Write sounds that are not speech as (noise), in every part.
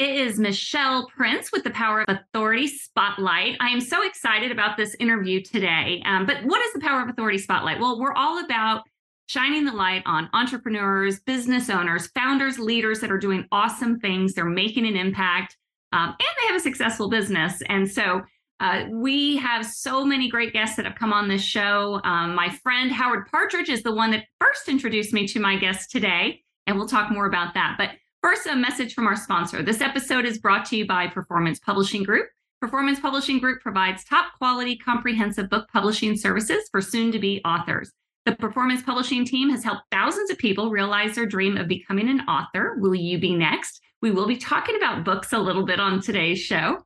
It is Michelle Prince with the Power of Authority Spotlight. I am so excited about this interview today. Um, but what is the Power of Authority Spotlight? Well, we're all about shining the light on entrepreneurs, business owners, founders, leaders that are doing awesome things. They're making an impact um, and they have a successful business. And so uh, we have so many great guests that have come on this show. Um, my friend Howard Partridge is the one that first introduced me to my guest today, and we'll talk more about that. But first, a message from our sponsor. This episode is brought to you by Performance Publishing Group. Performance Publishing Group provides top quality, comprehensive book publishing services for soon to be authors. The Performance Publishing team has helped thousands of people realize their dream of becoming an author. Will you be next? We will be talking about books a little bit on today's show.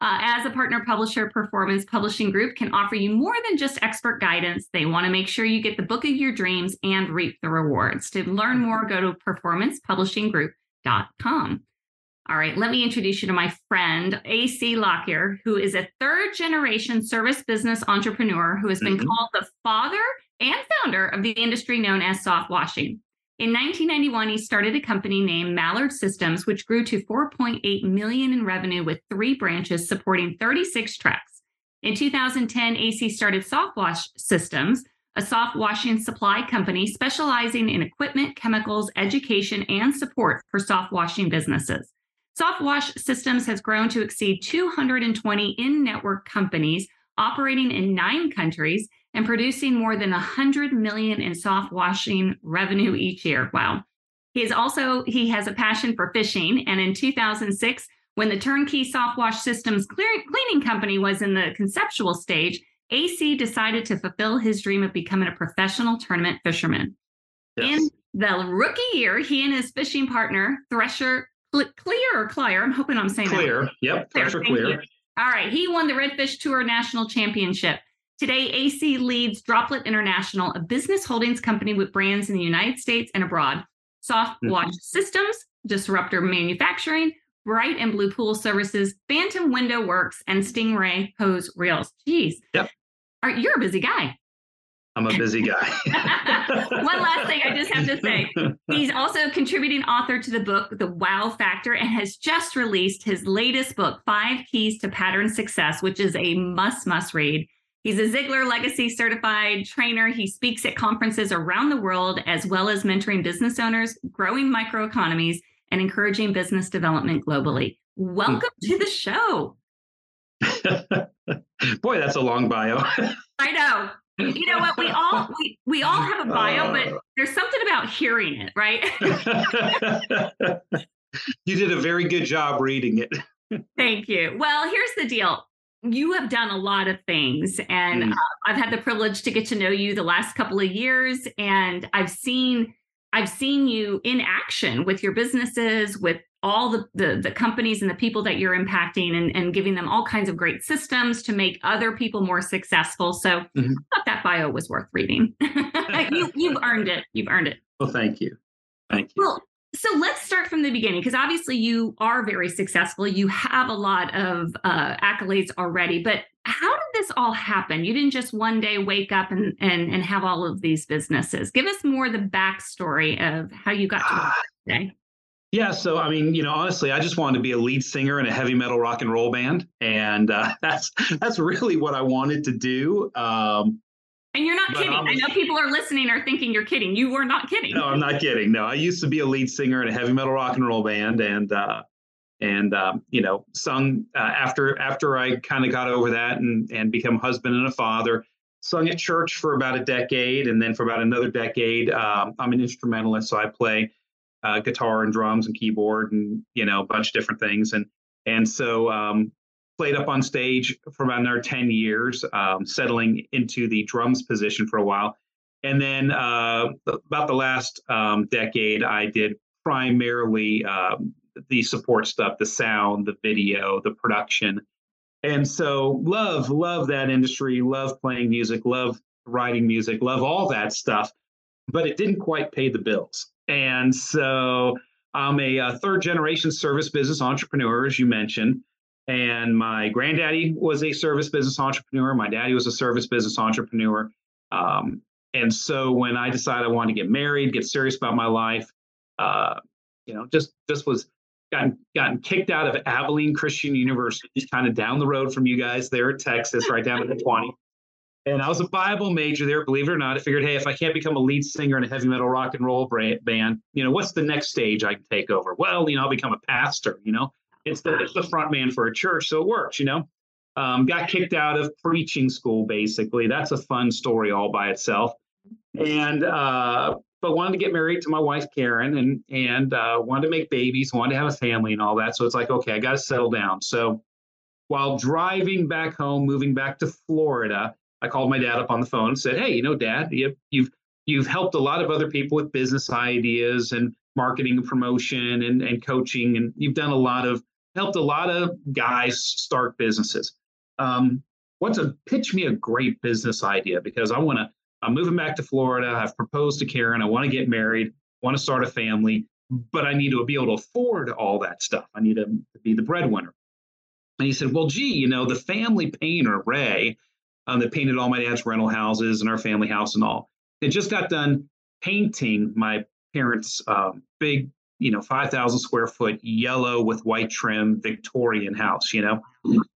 Uh, as a partner publisher, Performance Publishing Group can offer you more than just expert guidance. They want to make sure you get the book of your dreams and reap the rewards. To learn more, go to performancepublishinggroup.com. All right, let me introduce you to my friend, AC Lockyer, who is a third generation service business entrepreneur who has been mm-hmm. called the father and founder of the industry known as soft washing. In 1991, he started a company named Mallard Systems, which grew to 4.8 million in revenue with three branches supporting 36 trucks. In 2010, AC started SoftWash Systems, a soft washing supply company specializing in equipment, chemicals, education, and support for soft washing businesses. SoftWash Systems has grown to exceed 220 in network companies operating in nine countries and producing more than 100 million in soft washing revenue each year. Wow. He is also he has a passion for fishing and in 2006 when the turnkey soft wash systems cleaning company was in the conceptual stage, AC decided to fulfill his dream of becoming a professional tournament fisherman. Yes. In the rookie year, he and his fishing partner, Thresher Clear or Clear, I'm hoping I'm saying Clear. That. Yep, Thresher Clear. All right, he won the Redfish Tour National Championship. Today, AC leads Droplet International, a business holdings company with brands in the United States and abroad. Soft mm-hmm. Wash Systems, Disruptor Manufacturing, Bright and Blue Pool Services, Phantom Window Works, and Stingray Hose Reels. Jeez. Yep. Right, you're a busy guy. I'm a busy guy. (laughs) One last thing I just have to say. He's also a contributing author to the book, The Wow Factor, and has just released his latest book, Five Keys to Pattern Success, which is a must, must read. He's a Ziglar Legacy certified trainer. He speaks at conferences around the world, as well as mentoring business owners, growing microeconomies, and encouraging business development globally. Hmm. Welcome to the show. (laughs) Boy, that's a long bio. I know. You know what? We all we, we all have a bio, but uh. there's something about hearing it, right? (laughs) you did a very good job reading it. Thank you. Well, here's the deal you have done a lot of things and mm. uh, i've had the privilege to get to know you the last couple of years and i've seen i've seen you in action with your businesses with all the, the, the companies and the people that you're impacting and, and giving them all kinds of great systems to make other people more successful so mm-hmm. i thought that bio was worth reading (laughs) you, you've earned it you've earned it well thank you thank you well so let's start from the beginning because obviously you are very successful. You have a lot of uh, accolades already, but how did this all happen? You didn't just one day wake up and, and and have all of these businesses. Give us more the backstory of how you got to today. Yeah, so I mean, you know, honestly, I just wanted to be a lead singer in a heavy metal rock and roll band, and uh, (laughs) that's that's really what I wanted to do. Um, and you're not kidding. I know people are listening are thinking you're kidding. You were not kidding. No, I'm not kidding. No, I used to be a lead singer in a heavy metal rock and roll band, and uh, and um, you know, sung uh, after after I kind of got over that and and become husband and a father. Sung at church for about a decade, and then for about another decade, um, I'm an instrumentalist, so I play uh, guitar and drums and keyboard and you know a bunch of different things. And and so um, played up on stage for about another 10 years, um, settling into the drums position for a while. And then uh, about the last um, decade, I did primarily um, the support stuff, the sound, the video, the production. And so love, love that industry, love playing music, love writing music, love all that stuff. But it didn't quite pay the bills. And so I'm a, a third generation service business entrepreneur, as you mentioned. And my granddaddy was a service business entrepreneur. My daddy was a service business entrepreneur. Um, and so when I decided I wanted to get married, get serious about my life, uh, you know, just just was gotten gotten kicked out of Abilene Christian University, kind of down the road from you guys there in Texas, right down to the 20. And I was a Bible major there, believe it or not. I figured, hey, if I can't become a lead singer in a heavy metal rock and roll band, you know, what's the next stage I can take over? Well, you know, I'll become a pastor, you know. It's the it's the front man for a church, so it works, you know. Um, got kicked out of preaching school, basically. That's a fun story all by itself. And uh, but wanted to get married to my wife Karen, and and uh, wanted to make babies, wanted to have a family and all that. So it's like, okay, I got to settle down. So while driving back home, moving back to Florida, I called my dad up on the phone and said, "Hey, you know, Dad, you, you've you've helped a lot of other people with business ideas and marketing and promotion and, and coaching, and you've done a lot of helped a lot of guys start businesses. Um, what's a pitch me a great business idea because I want to. I'm moving back to Florida. I've proposed to Karen. I want to get married. Want to start a family, but I need to be able to afford all that stuff. I need to be the breadwinner. And he said, "Well, gee, you know, the family painter Ray." Um, that painted all my dad's rental houses and our family house and all. They just got done painting my parents' um, big, you know, 5,000 square foot yellow with white trim Victorian house, you know,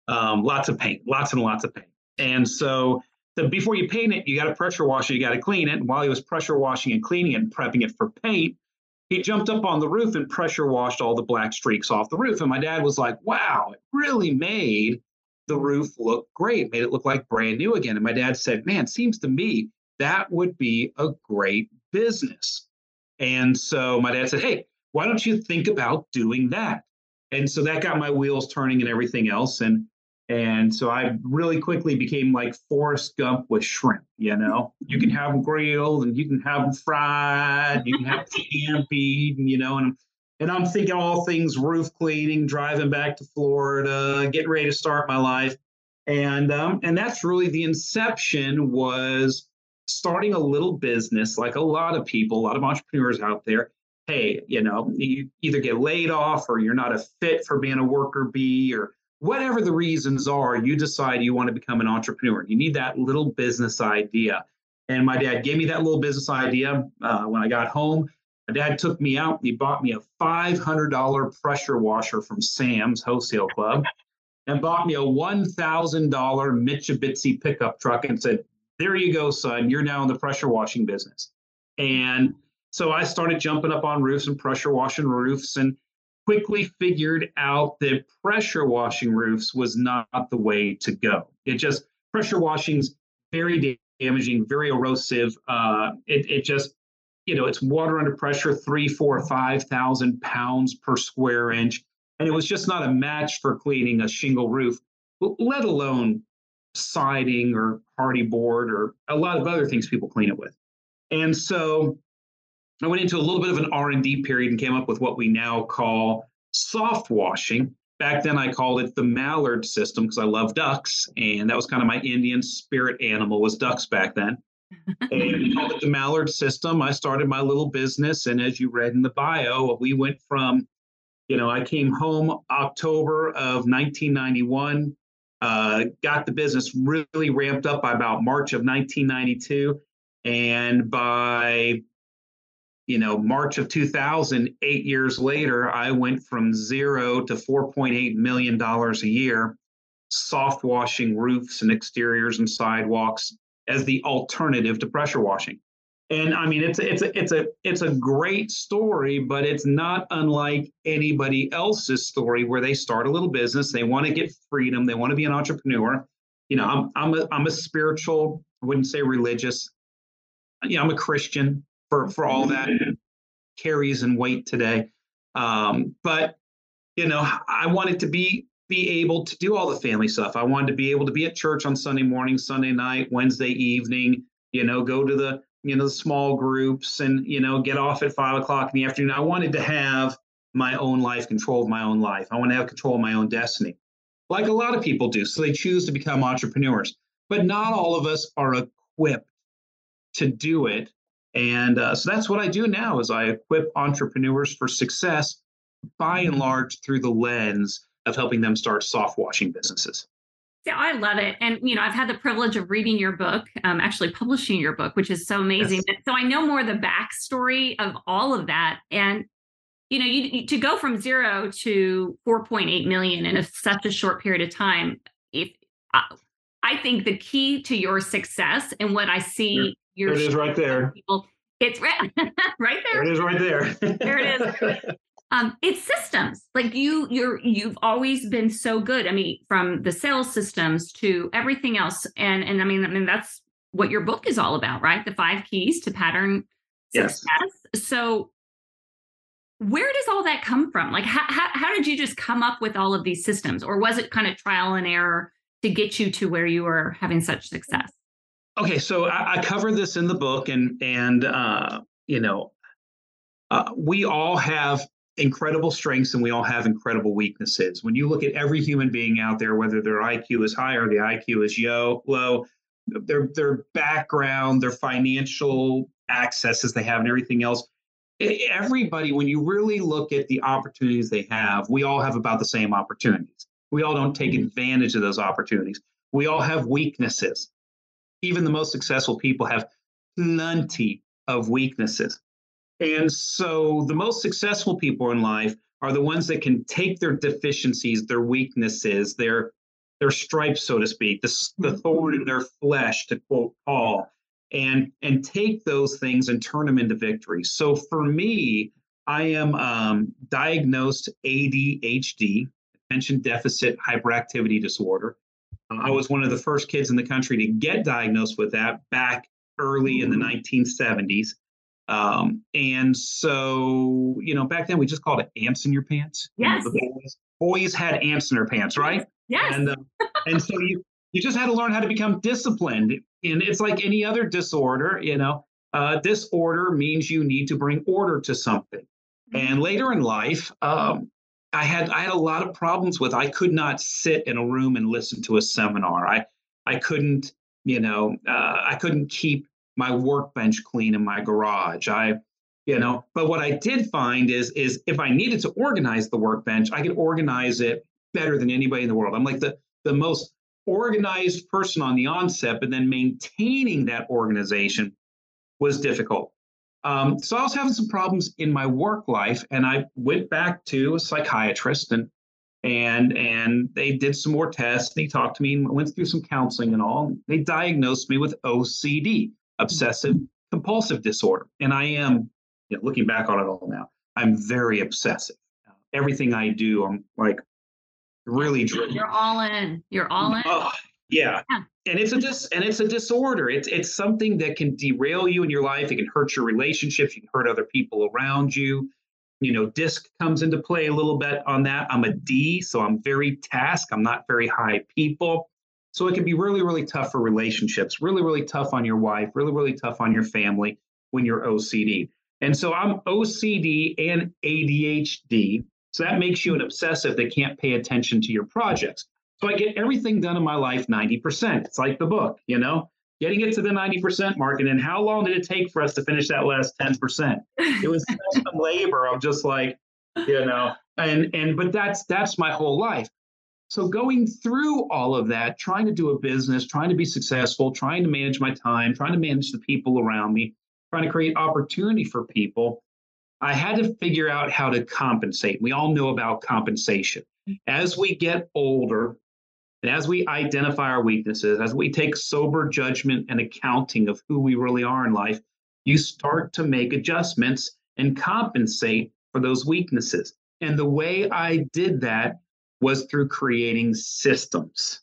um, lots of paint, lots and lots of paint. And so before you paint it, you got to pressure wash it, you got to clean it. And while he was pressure washing and cleaning it and prepping it for paint, he jumped up on the roof and pressure washed all the black streaks off the roof. And my dad was like, wow, it really made the roof looked great, made it look like brand new again. And my dad said, Man, seems to me that would be a great business. And so my dad said, Hey, why don't you think about doing that? And so that got my wheels turning and everything else. And and so I really quickly became like Forrest Gump with shrimp. You know, you can have them grilled and you can have them fried, you can have scampi, (laughs) you know, and and I'm thinking all things roof cleaning, driving back to Florida, getting ready to start my life. And um, and that's really the inception was starting a little business like a lot of people, a lot of entrepreneurs out there. Hey, you know, you either get laid off or you're not a fit for being a worker bee or whatever the reasons are, you decide you want to become an entrepreneur. You need that little business idea. And my dad gave me that little business idea uh, when I got home. My dad took me out he bought me a $500 pressure washer from Sam's Wholesale Club and bought me a $1,000 Mitsubishi pickup truck and said, There you go, son. You're now in the pressure washing business. And so I started jumping up on roofs and pressure washing roofs and quickly figured out that pressure washing roofs was not the way to go. It just, pressure washing's very damaging, very erosive. Uh, it, it just, you know, it's water under pressure, three, four, five thousand pounds per square inch. And it was just not a match for cleaning a shingle roof, let alone siding or Hardie board or a lot of other things people clean it with. And so I went into a little bit of an R&D period and came up with what we now call soft washing. Back then I called it the Mallard system because I love ducks and that was kind of my Indian spirit animal was ducks back then and the Mallard System. I started my little business, and as you read in the bio, we went from, you know, I came home October of 1991, uh, got the business really ramped up by about March of 1992, and by you know, March of 2000, eight years later, I went from zero to $4.8 million a year, soft washing roofs and exteriors and sidewalks as the alternative to pressure washing. And I mean, it's a, it's a, it's a, it's a great story, but it's not unlike anybody else's story where they start a little business, they want to get freedom, they want to be an entrepreneur. You know, I'm, I'm a, I'm a spiritual, I wouldn't say religious. You know, I'm a Christian for, for all that carries and weight today. Um, but, you know, I wanted to be be able to do all the family stuff. I wanted to be able to be at church on Sunday morning, Sunday night, Wednesday evening, you know, go to the you know, the small groups and, you know, get off at five o'clock in the afternoon. I wanted to have my own life, control of my own life. I want to have control of my own destiny, like a lot of people do. So they choose to become entrepreneurs. But not all of us are equipped to do it. And uh, so that's what I do now is I equip entrepreneurs for success by and large through the lens of helping them start soft washing businesses. Yeah, I love it. And, you know, I've had the privilege of reading your book, um, actually publishing your book, which is so amazing. Yes. So I know more the backstory of all of that. And, you know, you, to go from zero to 4.8 million in a, such a short period of time, if uh, I think the key to your success and what I see your it is right there. People, it's right, (laughs) right there. there. It is right there. there it is. (laughs) um, it's systems. Like you you're you've always been so good i mean from the sales systems to everything else. And and i mean i mean that's what your book is all about right? The five keys to pattern success. Yes. so where does all that come from? Like how, how, how did you just come up with all of these systems? Or was it kind of trial and error to get you to where you are having such success? Okay so i, I cover this in the book and and uh you know uh, we all have incredible strengths and we all have incredible weaknesses. When you look at every human being out there, whether their IQ is high or the IQ is yo, low, their their background, their financial accesses they have, and everything else. Everybody, when you really look at the opportunities they have, we all have about the same opportunities. We all don't take mm-hmm. advantage of those opportunities. We all have weaknesses. Even the most successful people have plenty of weaknesses. And so the most successful people in life are the ones that can take their deficiencies, their weaknesses, their their stripes, so to speak, the, the mm-hmm. thorn in their flesh, to quote Paul, and and take those things and turn them into victory. So for me, I am um, diagnosed ADHD, attention deficit hyperactivity disorder. Uh, I was one of the first kids in the country to get diagnosed with that back early in the 1970s. Um, and so, you know, back then we just called it ants in your pants. Yes. You know, boys, boys, had ants in their pants, right? Yes. And, uh, and so you, you just had to learn how to become disciplined. And it's like any other disorder, you know, uh, disorder means you need to bring order to something. Mm-hmm. And later in life, um, I had I had a lot of problems with. I could not sit in a room and listen to a seminar. I I couldn't, you know, uh, I couldn't keep my workbench clean in my garage. I, you know, but what I did find is is if I needed to organize the workbench, I could organize it better than anybody in the world. I'm like the the most organized person on the onset, but then maintaining that organization was difficult. Um, so I was having some problems in my work life, and I went back to a psychiatrist and and and they did some more tests. They talked to me and went through some counseling and all. They diagnosed me with OCD, Mm-hmm. obsessive compulsive disorder. And I am, you know, looking back on it all now, I'm very obsessive. Everything I do, I'm like really driven. You're all in. You're all in. Oh, yeah. yeah. And it's a dis and it's a disorder. It's it's something that can derail you in your life. It can hurt your relationships. You can hurt other people around you. You know, DISC comes into play a little bit on that. I'm a D, so I'm very task. I'm not very high people. So it can be really, really tough for relationships, really, really tough on your wife, really, really tough on your family when you're OCD. And so I'm OCD and ADHD. So that makes you an obsessive that can't pay attention to your projects. So I get everything done in my life 90%. It's like the book, you know, getting it to the 90% mark. And then how long did it take for us to finish that last 10%? It was (laughs) some labor of just like, you know, and and but that's that's my whole life. So going through all of that, trying to do a business, trying to be successful, trying to manage my time, trying to manage the people around me, trying to create opportunity for people, I had to figure out how to compensate. We all know about compensation. As we get older, and as we identify our weaknesses, as we take sober judgment and accounting of who we really are in life, you start to make adjustments and compensate for those weaknesses. And the way I did that was through creating systems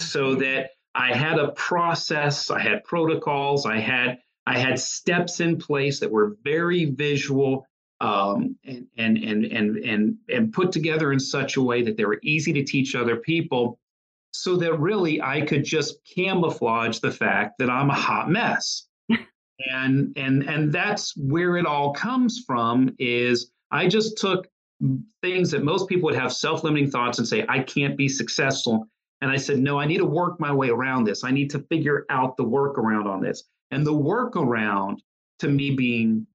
so mm-hmm. that I had a process, I had protocols, I had I had steps in place that were very visual um, and, and, and, and, and, and put together in such a way that they were easy to teach other people so that really I could just camouflage the fact that I'm a hot mess. (laughs) And and and that's where it all comes from is I just took things that most people would have self-limiting thoughts and say I can't be successful and I said no I need to work my way around this. I need to figure out the workaround on this. And the workaround to me being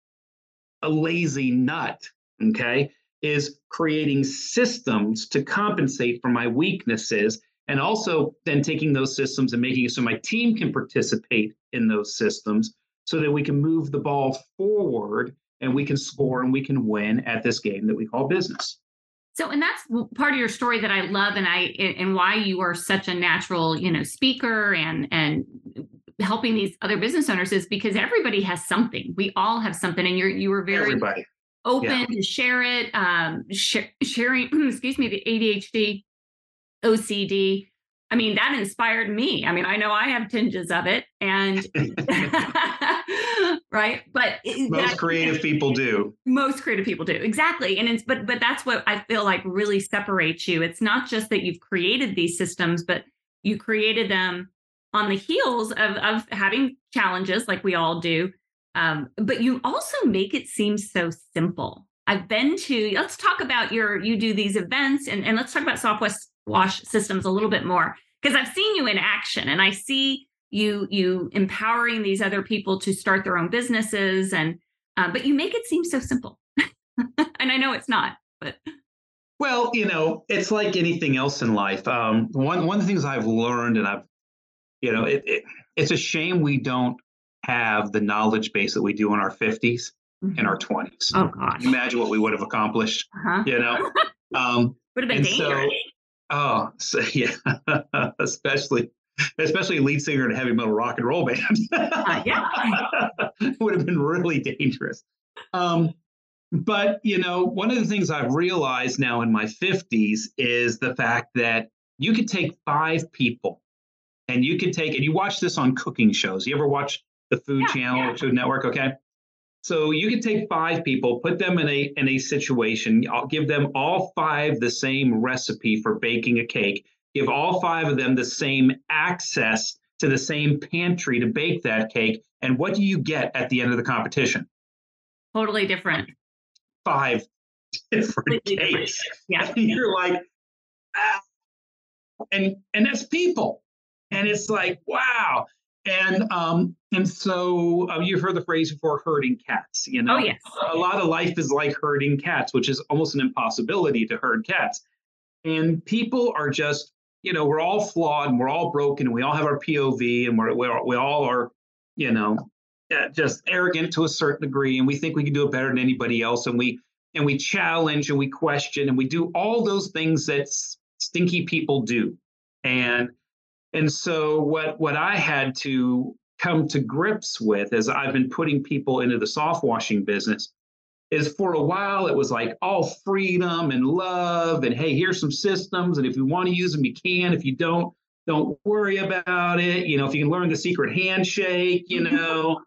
a lazy nut, okay, is creating systems to compensate for my weaknesses and also then taking those systems and making it so my team can participate in those systems so that we can move the ball forward and we can score and we can win at this game that we call business. So, and that's part of your story that I love, and I and why you are such a natural, you know, speaker and and helping these other business owners is because everybody has something. We all have something, and you're you were very Everybody. open yeah. to share it. Um, sh- sharing, (clears throat) excuse me, the ADHD, OCD. I mean, that inspired me. I mean, I know I have tinges of it, and (laughs) (laughs) right, but most that, creative (laughs) people do. Most creative people do exactly, and it's but but that's what I feel like really separates you. It's not just that you've created these systems, but you created them on the heels of of having challenges like we all do. Um, but you also make it seem so simple. I've been to. Let's talk about your. You do these events, and and let's talk about Softwest wash systems a little bit more. Because I've seen you in action and I see you you empowering these other people to start their own businesses and uh, but you make it seem so simple. (laughs) And I know it's not but well you know it's like anything else in life. Um, one one of the things I've learned and I've you know it, it it's a shame we don't have the knowledge base that we do in our 50s mm-hmm. in our 20s oh god imagine what we would have accomplished uh-huh. you know? (laughs) Um, would have been dangerous so, Oh, so, (laughs) yeah, especially especially lead singer in a heavy metal rock and roll band. uh, yeah, (laughs) would have been really dangerous. Um, but you know, one of the things I've realized now in my 50s is the fact that you could take five people, and you could take and you watch this on cooking shows. You ever watch the Food yeah, Channel yeah. or Food Network? Okay. So you could take five people, put them in a in a situation, I'll give them all five the same recipe for baking a cake, give all five of them the same access to the same pantry to bake that cake, and what do you get at the end of the competition? Totally different. Five different Completely cakes. Different. Yeah. (laughs) You're like, ah. and and that's people. And it's like, wow. And um, and so uh, you've heard the phrase before, herding cats. You know, oh, yes. a lot of life is like herding cats, which is almost an impossibility to herd cats. And people are just, you know, we're all flawed and we're all broken and we all have our POV and we're, we're we all are, you know, just arrogant to a certain degree and we think we can do it better than anybody else and we and we challenge and we question and we do all those things that stinky people do. And and so what what I had to come to grips with as I've been putting people into the soft washing business is for a while it was like all freedom and love and hey here's some systems and if you want to use them you can. If you don't don't worry about it. You know if you can learn the secret handshake you (laughs) know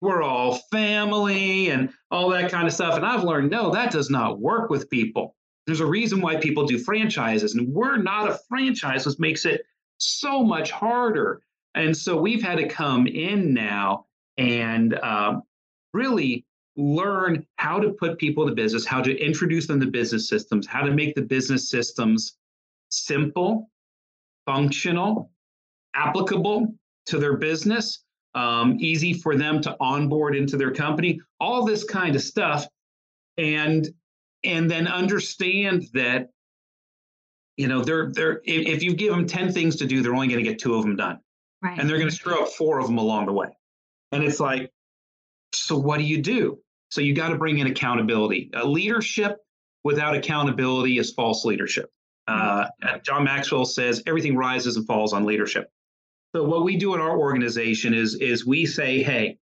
we're all family and all that kind of stuff. And I've learned no that does not work with people. There's a reason why people do franchises and we're not a franchise which makes it so much harder. And so we've had to come in now and uh, really learn how to put people to business, how to introduce them to business systems, how to make the business systems simple, functional, applicable to their business, um, easy for them to onboard into their company, all this kind of stuff. And and then understand that you know they're they're if you give them 10 things to do they're only going to get two of them done. Right. and they're going to screw up four of them along the way. And it's like so what do you do? So you got to bring in accountability. Uh, leadership without accountability is false leadership. Uh, John Maxwell says everything rises and falls on leadership. So what we do in our organization is is we say hey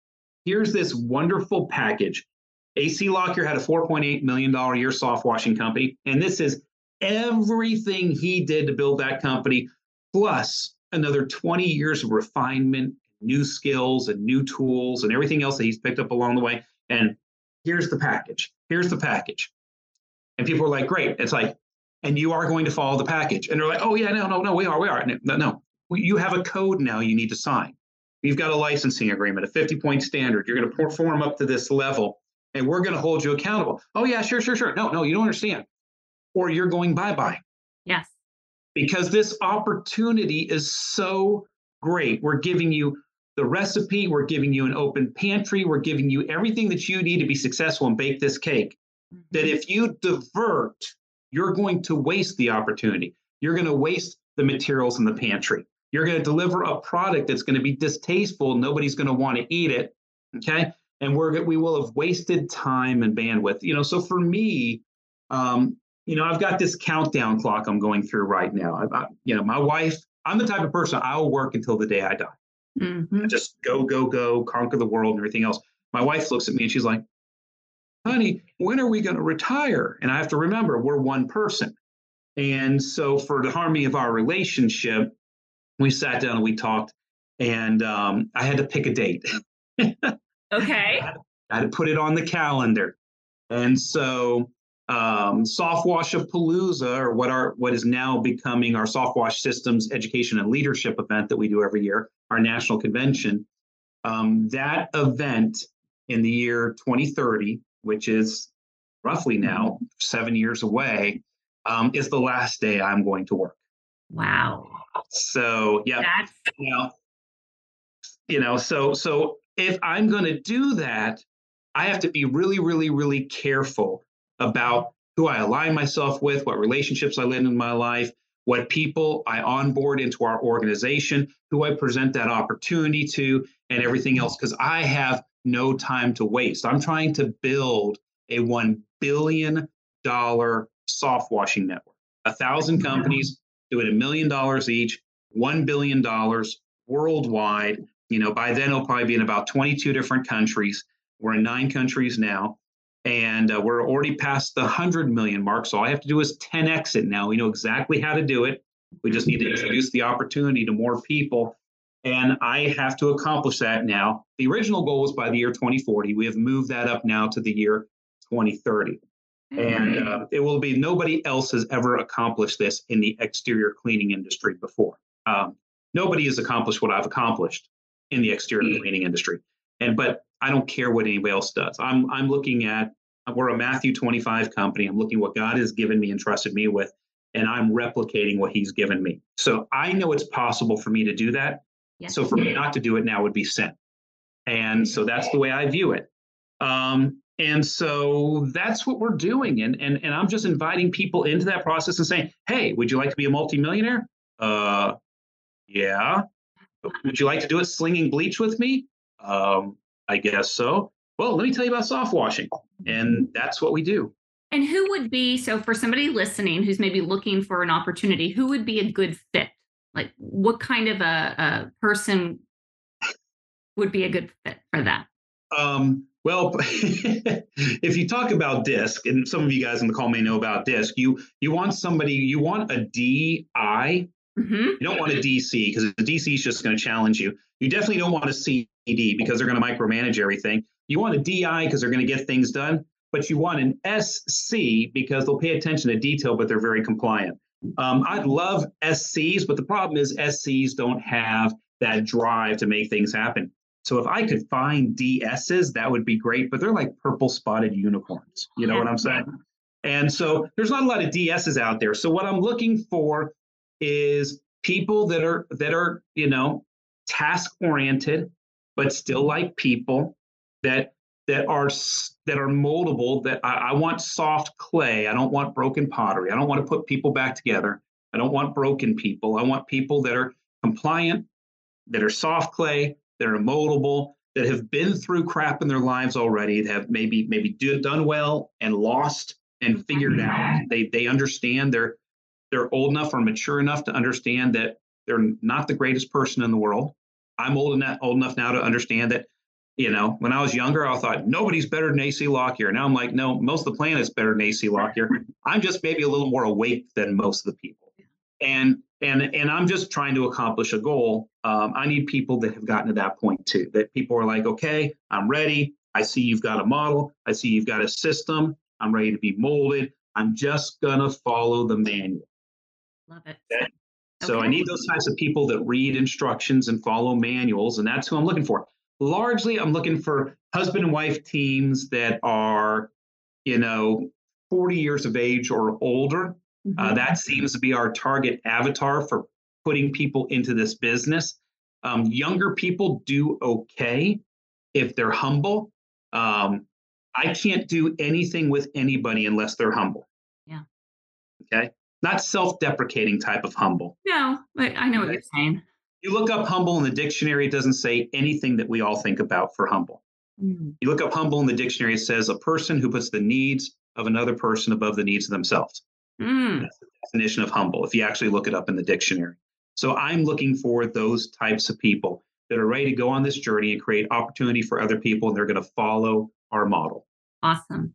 here's this wonderful package. AC Lockyer had a 4.8 million dollar year soft washing company and this is everything he did to build that company, plus another 20 years of refinement, new skills, and new tools, and everything else that he's picked up along the way. And here's the package. Here's the package. And people are like, great. It's like, and you are going to follow the package. And they're like, oh, yeah, no, no, no, we are, we are. No, no. You have a code now you need to sign. You've got a licensing agreement, a 50 point standard. You're going to perform up to this level, and we're going to hold you accountable. Oh, yeah, sure, sure, sure. No, no, you don't understand. Or you're going bye bye. Yes. Because this opportunity is so great. We're giving you the recipe, we're giving you an open pantry, we're giving you everything that you need to be successful and bake this cake. Mm-hmm. That if you divert, you're going to waste the opportunity. You're going to waste the materials in the pantry. You're going to deliver a product that's going to be distasteful. Nobody's going to want to eat it. Okay. And we're we will have wasted time and bandwidth. You know, so for me, um, you know, I've got this countdown clock I'm going through right now. I, I, you know, my wife, I'm the type of person I'll work until the day I die. Mm-hmm. Just go, go, go, conquer the world and everything else. My wife looks at me and she's like, honey, when are we going to retire? And I have to remember we're one person. And so for the harmony of our relationship, we sat down and we talked, and um, I had to pick a date. (laughs) okay. I had, I had, to put it on the calendar. And so um, Soft Wash of Palooza, or what are what is now becoming our SoftWash Systems Education and Leadership event that we do every year, our national convention. Um, that event in the year 2030, which is roughly now seven years away, um, is the last day I'm going to work. Wow. So yeah, That's... you know, you know, so so if I'm going to do that, I have to be really, really, really careful about who I align myself with, what relationships I live in my life, what people I onboard into our organization, who I present that opportunity to, and everything else, because I have no time to waste. I'm trying to build a $1 billion soft washing network. A thousand companies doing a million dollars each, $1 billion worldwide. You know, by then it'll probably be in about 22 different countries. We're in nine countries now. And uh, we're already past the 100 million mark. So all I have to do is 10x it now. We know exactly how to do it. We just need to introduce the opportunity to more people. And I have to accomplish that now. The original goal was by the year 2040. We have moved that up now to the year 2030. And uh, it will be nobody else has ever accomplished this in the exterior cleaning industry before. Um, nobody has accomplished what I've accomplished in the exterior mm. cleaning industry. And but I don't care what anybody else does. I'm I'm looking at we're a Matthew 25 company. I'm looking what God has given me and trusted me with, and I'm replicating what He's given me. So I know it's possible for me to do that. Yes. So for me not to do it now would be sin. And so that's the way I view it. Um, and so that's what we're doing. And, and, and I'm just inviting people into that process and saying, hey, would you like to be a multimillionaire? Uh, yeah. Would you like to do it slinging bleach with me? Um, I guess so. Well, let me tell you about soft washing. And that's what we do. And who would be, so for somebody listening who's maybe looking for an opportunity, who would be a good fit? Like what kind of a, a person would be a good fit for that? Um, well, (laughs) if you talk about DISC, and some of you guys on the call may know about DISC, you you want somebody, you want a DI. Mm-hmm. You don't want a DC because the DC is just going to challenge you. You definitely don't want a CD because they're going to micromanage everything. You want a DI because they're going to get things done, but you want an SC because they'll pay attention to detail, but they're very compliant. Um, I'd love SCs, but the problem is SCs don't have that drive to make things happen. So if I could find DSs, that would be great, but they're like purple spotted unicorns. You know what I'm saying? And so there's not a lot of DSs out there. So what I'm looking for is people that are that are, you know, task oriented, but still like people that that are that are moldable that I, I want soft clay i don't want broken pottery i don't want to put people back together i don't want broken people i want people that are compliant that are soft clay that are moldable, that have been through crap in their lives already, that have maybe maybe do, done well and lost and figured it out. They they understand they're they're old enough or mature enough to understand that they're not the greatest person in the world. I'm old enough old enough now to understand that, you know, when I was younger, I thought nobody's better than AC Lockyer. Now I'm like, no, most of the planet's better than AC Lockyer. I'm just maybe a little more awake than most of the people. And and and I'm just trying to accomplish a goal. Um, I need people that have gotten to that point too. That people are like, okay, I'm ready. I see you've got a model. I see you've got a system. I'm ready to be molded. I'm just gonna follow the manual. Love it. That, So I need those types of people that read instructions and follow manuals, and that's who I'm looking for. Largely, I'm looking for husband and wife teams that are, you know, 40 years of age or older. Uh, Mhm. that seems to be our target avatar for putting people into this business. Um, younger people do okay if they're humble. Um, I can't do anything with anybody unless they're humble. Yeah. Okay. Not self deprecating type of humble. No, but I know what you're saying. You look up humble in the dictionary, it doesn't say anything that we all think about for humble. Mm. You look up humble in the dictionary, it says a person who puts the needs of another person above the needs of themselves. Mm. That's the definition of humble if you actually look it up in the dictionary. So I'm looking for those types of people that are ready to go on this journey and create opportunity for other people, and they're going to follow our model. Awesome.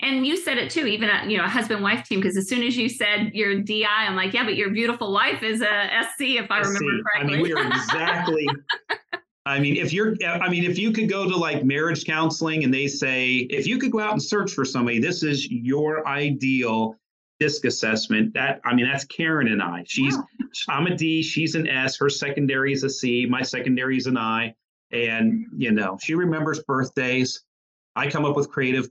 And you said it too, even a you know husband wife team. Because as soon as you said your DI, I'm like, yeah, but your beautiful wife is a SC, if I SC. remember correctly I mean, we are exactly. (laughs) I mean, if you're, I mean, if you could go to like marriage counseling and they say, if you could go out and search for somebody, this is your ideal DISC assessment. That, I mean, that's Karen and I. She's, Wow. I'm a D, she's an S, her secondary is a C, my secondary is an I. And, you know, she remembers birthdays. I come up with creative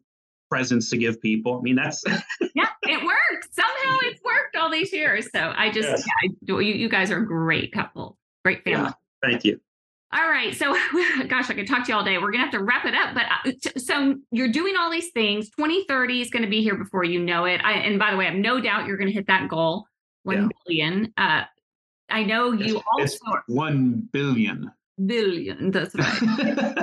presents to give people. I mean, that's, (laughs) yeah, it worked. Somehow it's worked all these years. So I just, Yes. yeah, I, you, you guys are a great couple, great family. yeah, thank you. All right. So, (laughs) gosh, I could talk to you all day. We're going to have to wrap it up. But uh, so you're doing all these things. 2030 is going to be here before you know it. I, and by the way, I have no doubt you're going to hit that goal, one Yeah. billion. Uh, I know you It's also one billion. billion. That's right.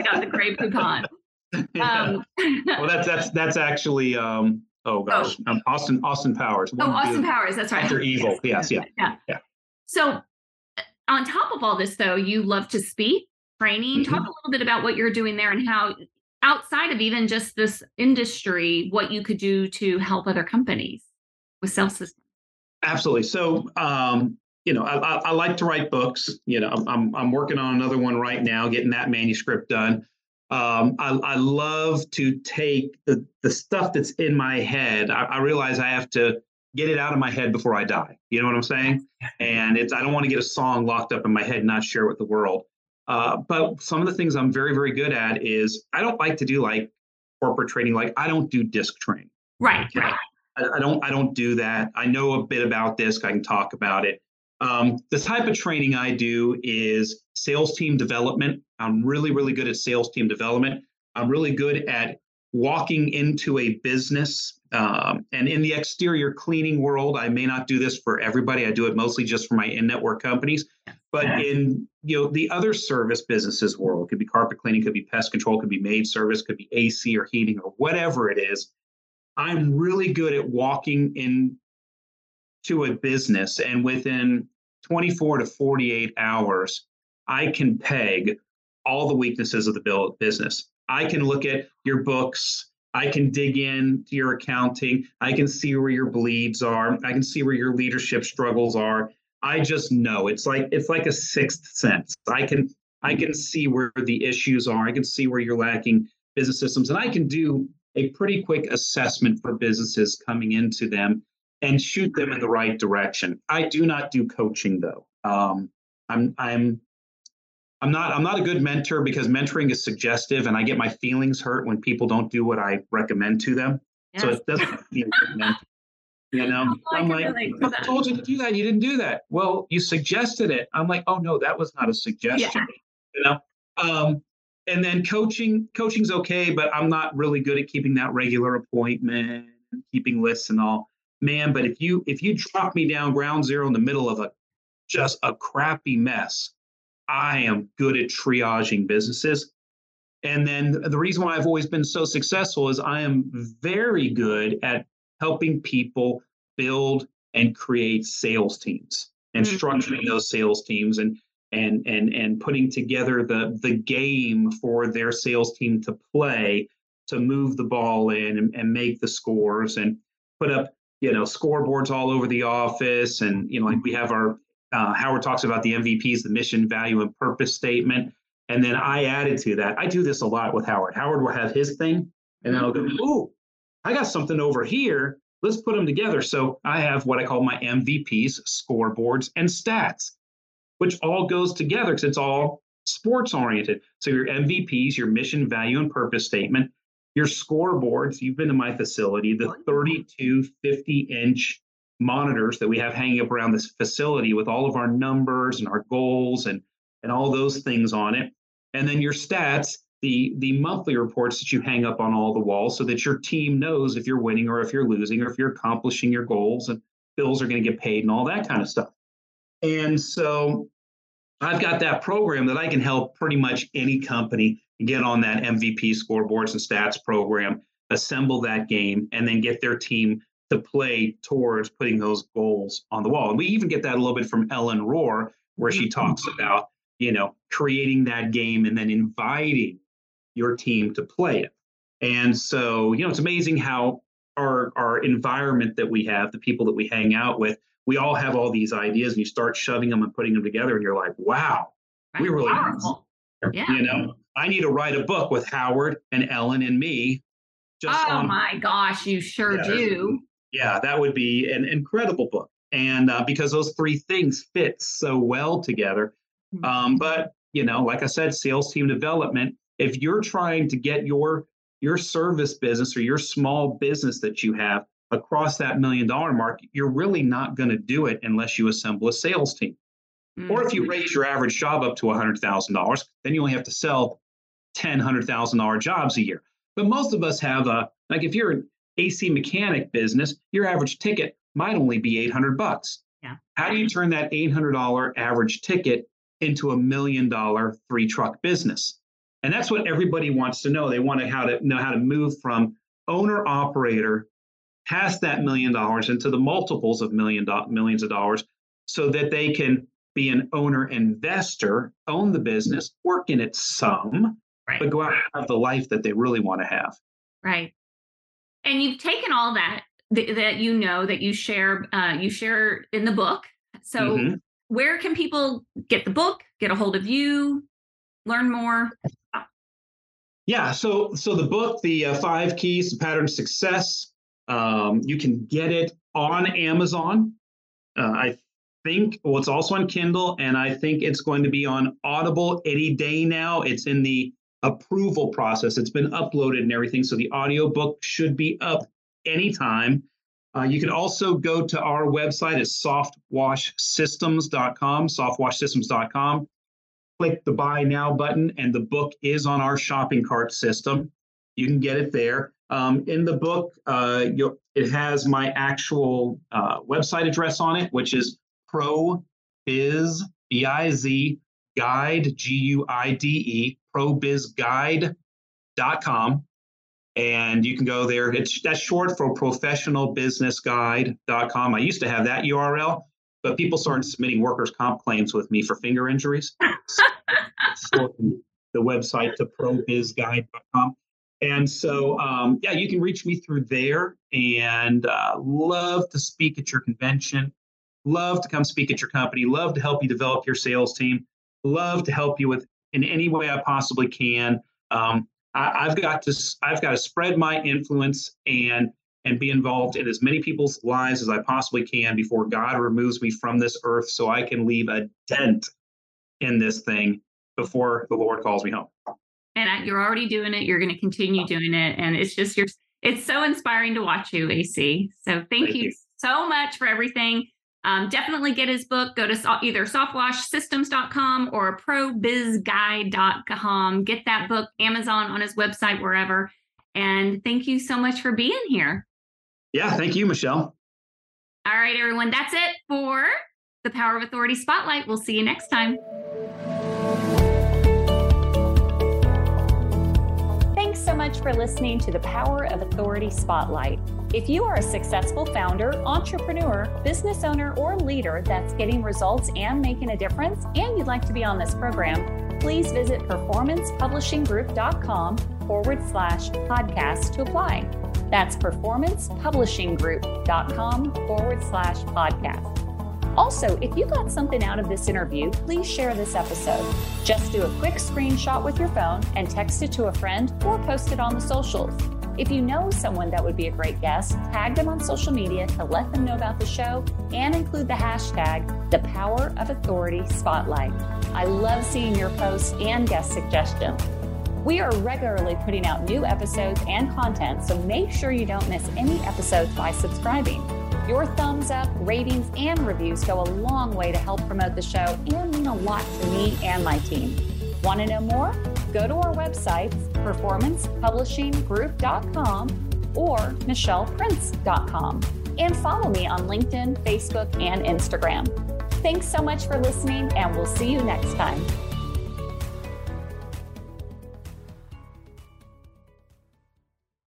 Got the great Poupon. (laughs) Yeah. (laughs) Um, well, that's that's that's actually um oh gosh, um, Austin Austin Powers. oh, Austin. Powers. That's right. After Evil. Yes, yeah. yeah. yeah. So, uh, on top of all this, though, you love to speak, training. Talk Mhm. a little bit about what you're doing there and how, outside of even just this industry, what you could do to help other companies with self systems. Absolutely. So um, you know, I, I, I like to write books. You know, I'm, I'm I'm working on another one right now, getting that manuscript done. Um, I, I love to take the the stuff that's in my head. I, I realize I have to get it out of my head before I die. You know what I'm saying? And it's I don't want to get a song locked up in my head and not share with the world. Uh, but some of the things I'm very very good at is I don't like to do like corporate training. Like I don't do DISC training. Right, right. I, I don't I don't do that. I know a bit about DISC. I can talk about it. Um, the type of training I do is sales team development. I'm really really good at sales team development. I'm really good at walking into a business um, and in the exterior cleaning world. I may not do this for everybody. I do it mostly just for my in network companies. But in you know the other service businesses world, could be carpet cleaning, could be pest control, could be maid service, could be AC or heating or whatever it is. I'm really good at walking in to a business and within 24 to 48 hours, I can peg all the weaknesses of the bill business. I can look at your books. I can dig in to your accounting. I can see where your bleeds are. I can see where your leadership struggles are. I just know it's like it's like a sixth sense. I can I hmm. can see where the issues are. I can see where you're lacking business systems, and I can do a pretty quick assessment for businesses coming into them and shoot them in the right direction. I do not do coaching though. Um, I'm I'm I'm not I'm not a good mentor because mentoring is suggestive, and I get my feelings hurt when people don't do what I recommend to them. So it doesn't feel good (laughs) mentor. You know, I I'm like, I told you to do that. You didn't do that. Well, you suggested it. I'm like, oh no, that was not a suggestion. Yeah. You know, um, and then coaching, coaching's okay, but I'm not really good at keeping that regular appointment, keeping lists and all. Man, but if you if you drop me down ground zero in the middle of a just a crappy mess, I am good at triaging businesses. And then the reason why I've always been so successful is I am very good at helping people build and create sales teams and Mhm. structuring those sales teams and and and and putting together the the game for their sales team to play to move the ball in and, and make the scores and put up you know scoreboards all over the office and you know like we have our uh, Howard talks about the MVPs, the mission, value, and purpose statement. And then I added to that. I do this a lot with Howard. Howard will have his thing, and then I'll go, "Ooh, I got something over here let's put them together. So I have what I call my MVPs, scoreboards, and stats, which all goes together because it's all sports oriented. So your MVPs, your mission, value, and purpose statement, your scoreboards, you've been to my facility, the 32, 50 inch monitors that we have hanging up around this facility with all of our numbers and our goals and, and all those things on it. And then your stats, the, the monthly reports that you hang up on all the walls so that your team knows if you're winning or if you're losing or if you're accomplishing your goals and bills are going to get paid and all that kind of stuff. And so I've got that program that I can help pretty much any company get on that MVP scoreboards and stats program, assemble that game, and then get their team to play towards putting those goals on the wall. And we even get that a little bit from Ellen Rohr, where she mm-hmm. talks about, you know, creating that game and then inviting your team to play it. And so, you know, it's amazing how our our environment that we have, the people that we hang out with, we all have all these ideas and you start shoving them and putting them together and you're like wow we really powerful. yeah. you know i need to write a book with howard and ellen and me just oh on, my gosh you sure yeah, do yeah that would be an incredible book and uh, because those three things fit so well together mm-hmm. um, but you know like i said sales team development if you're trying to get your your service business or your small business that you have across that million dollar mark, you're really not going to do it unless you assemble a sales team. Mm-hmm. Or if you mm-hmm. raise your average job up to $100,000, then you only have to sell 10 $100,000 jobs a year. But most of us have a, like if you're an AC mechanic business, your average ticket might only be 800 bucks. Yeah. How do you turn that $800 average ticket into a million dollar three truck business? And that's what everybody wants to know. They want to how to know how to move from owner operator past that million dollars into the multiples of million do- millions of dollars so that they can be an owner investor, own the business, work in it some, right. but go out and have the life that they really want to have. Right. And you've taken all that th- that you know that you share uh, you share in the book. So mm-hmm. where can people get the book, get a hold of you, learn more? Yeah, so so the book, the uh, five keys to pattern success, um, you can get it on Amazon. Uh, I think, well, it's also on Kindle, and I think it's going to be on Audible any day now. It's in the approval process. It's been uploaded and everything, so the audiobook should be up anytime. Uh, you can also go to our website at softwashsystems.com, softwashsystems.com. Click the buy now button, and the book is on our shopping cart system. You can get it there. Um, in the book, uh, it has my actual uh, website address on it, which is probiz, B-I-Z, guide, G-U-I-D-E, probizguide.com. And you can go there. It's that's short for professionalbusinessguide.com. I used to have that URL, but people started submitting workers' comp claims with me for finger injuries. (laughs) so the website to probizguide.com. And so, um, yeah, you can reach me through there and uh, love to speak at your convention, love to come speak at your company, love to help you develop your sales team, love to help you with in any way I possibly can. Um, I, have got to I've got to spread my influence and and be involved in as many people's lives as I possibly can before God removes me from this earth, so I can leave a dent in this thing before the Lord calls me home and you're already doing it. You're going to continue doing it, and it's just you're. It's so inspiring to watch you, AC. So thank, thank you, you, so much for everything. Um, definitely get his book. Go to either softwashsystems.com or probizguide.com. Get that book, Amazon, on his website, wherever. And thank you so much for being here. Yeah, thank you, Michelle. All right, everyone. That's it for the Power of Authority Spotlight. We'll see you next time. Much for listening to the Power of Authority Spotlight. If you are a successful founder, entrepreneur, business owner, or leader that's getting results and making a difference, and you'd like to be on this program, please visit performancepublishinggroup.com forward slash podcast to apply. That's performancepublishinggroup.com forward slash podcast. Also, if you got something out of this interview, please share this episode. Just do a quick screenshot with your phone and text it to a friend or post it on the socials. If you know someone that would be a great guest, tag them on social media to let them know about the show and include the hashtag the power of authority spotlight. I love seeing your posts and guest suggestions. We are regularly putting out new episodes and content, so make sure you don't miss any episodes by subscribing. Your thumbs up, ratings, and reviews go a long way to help promote the show and mean a lot to me and my team. Want to know more? Go to our websites, performancepublishinggroup.com or michelleprince.com, and follow me on LinkedIn, Facebook, and Instagram. Thanks so much for listening, and we'll see you next time.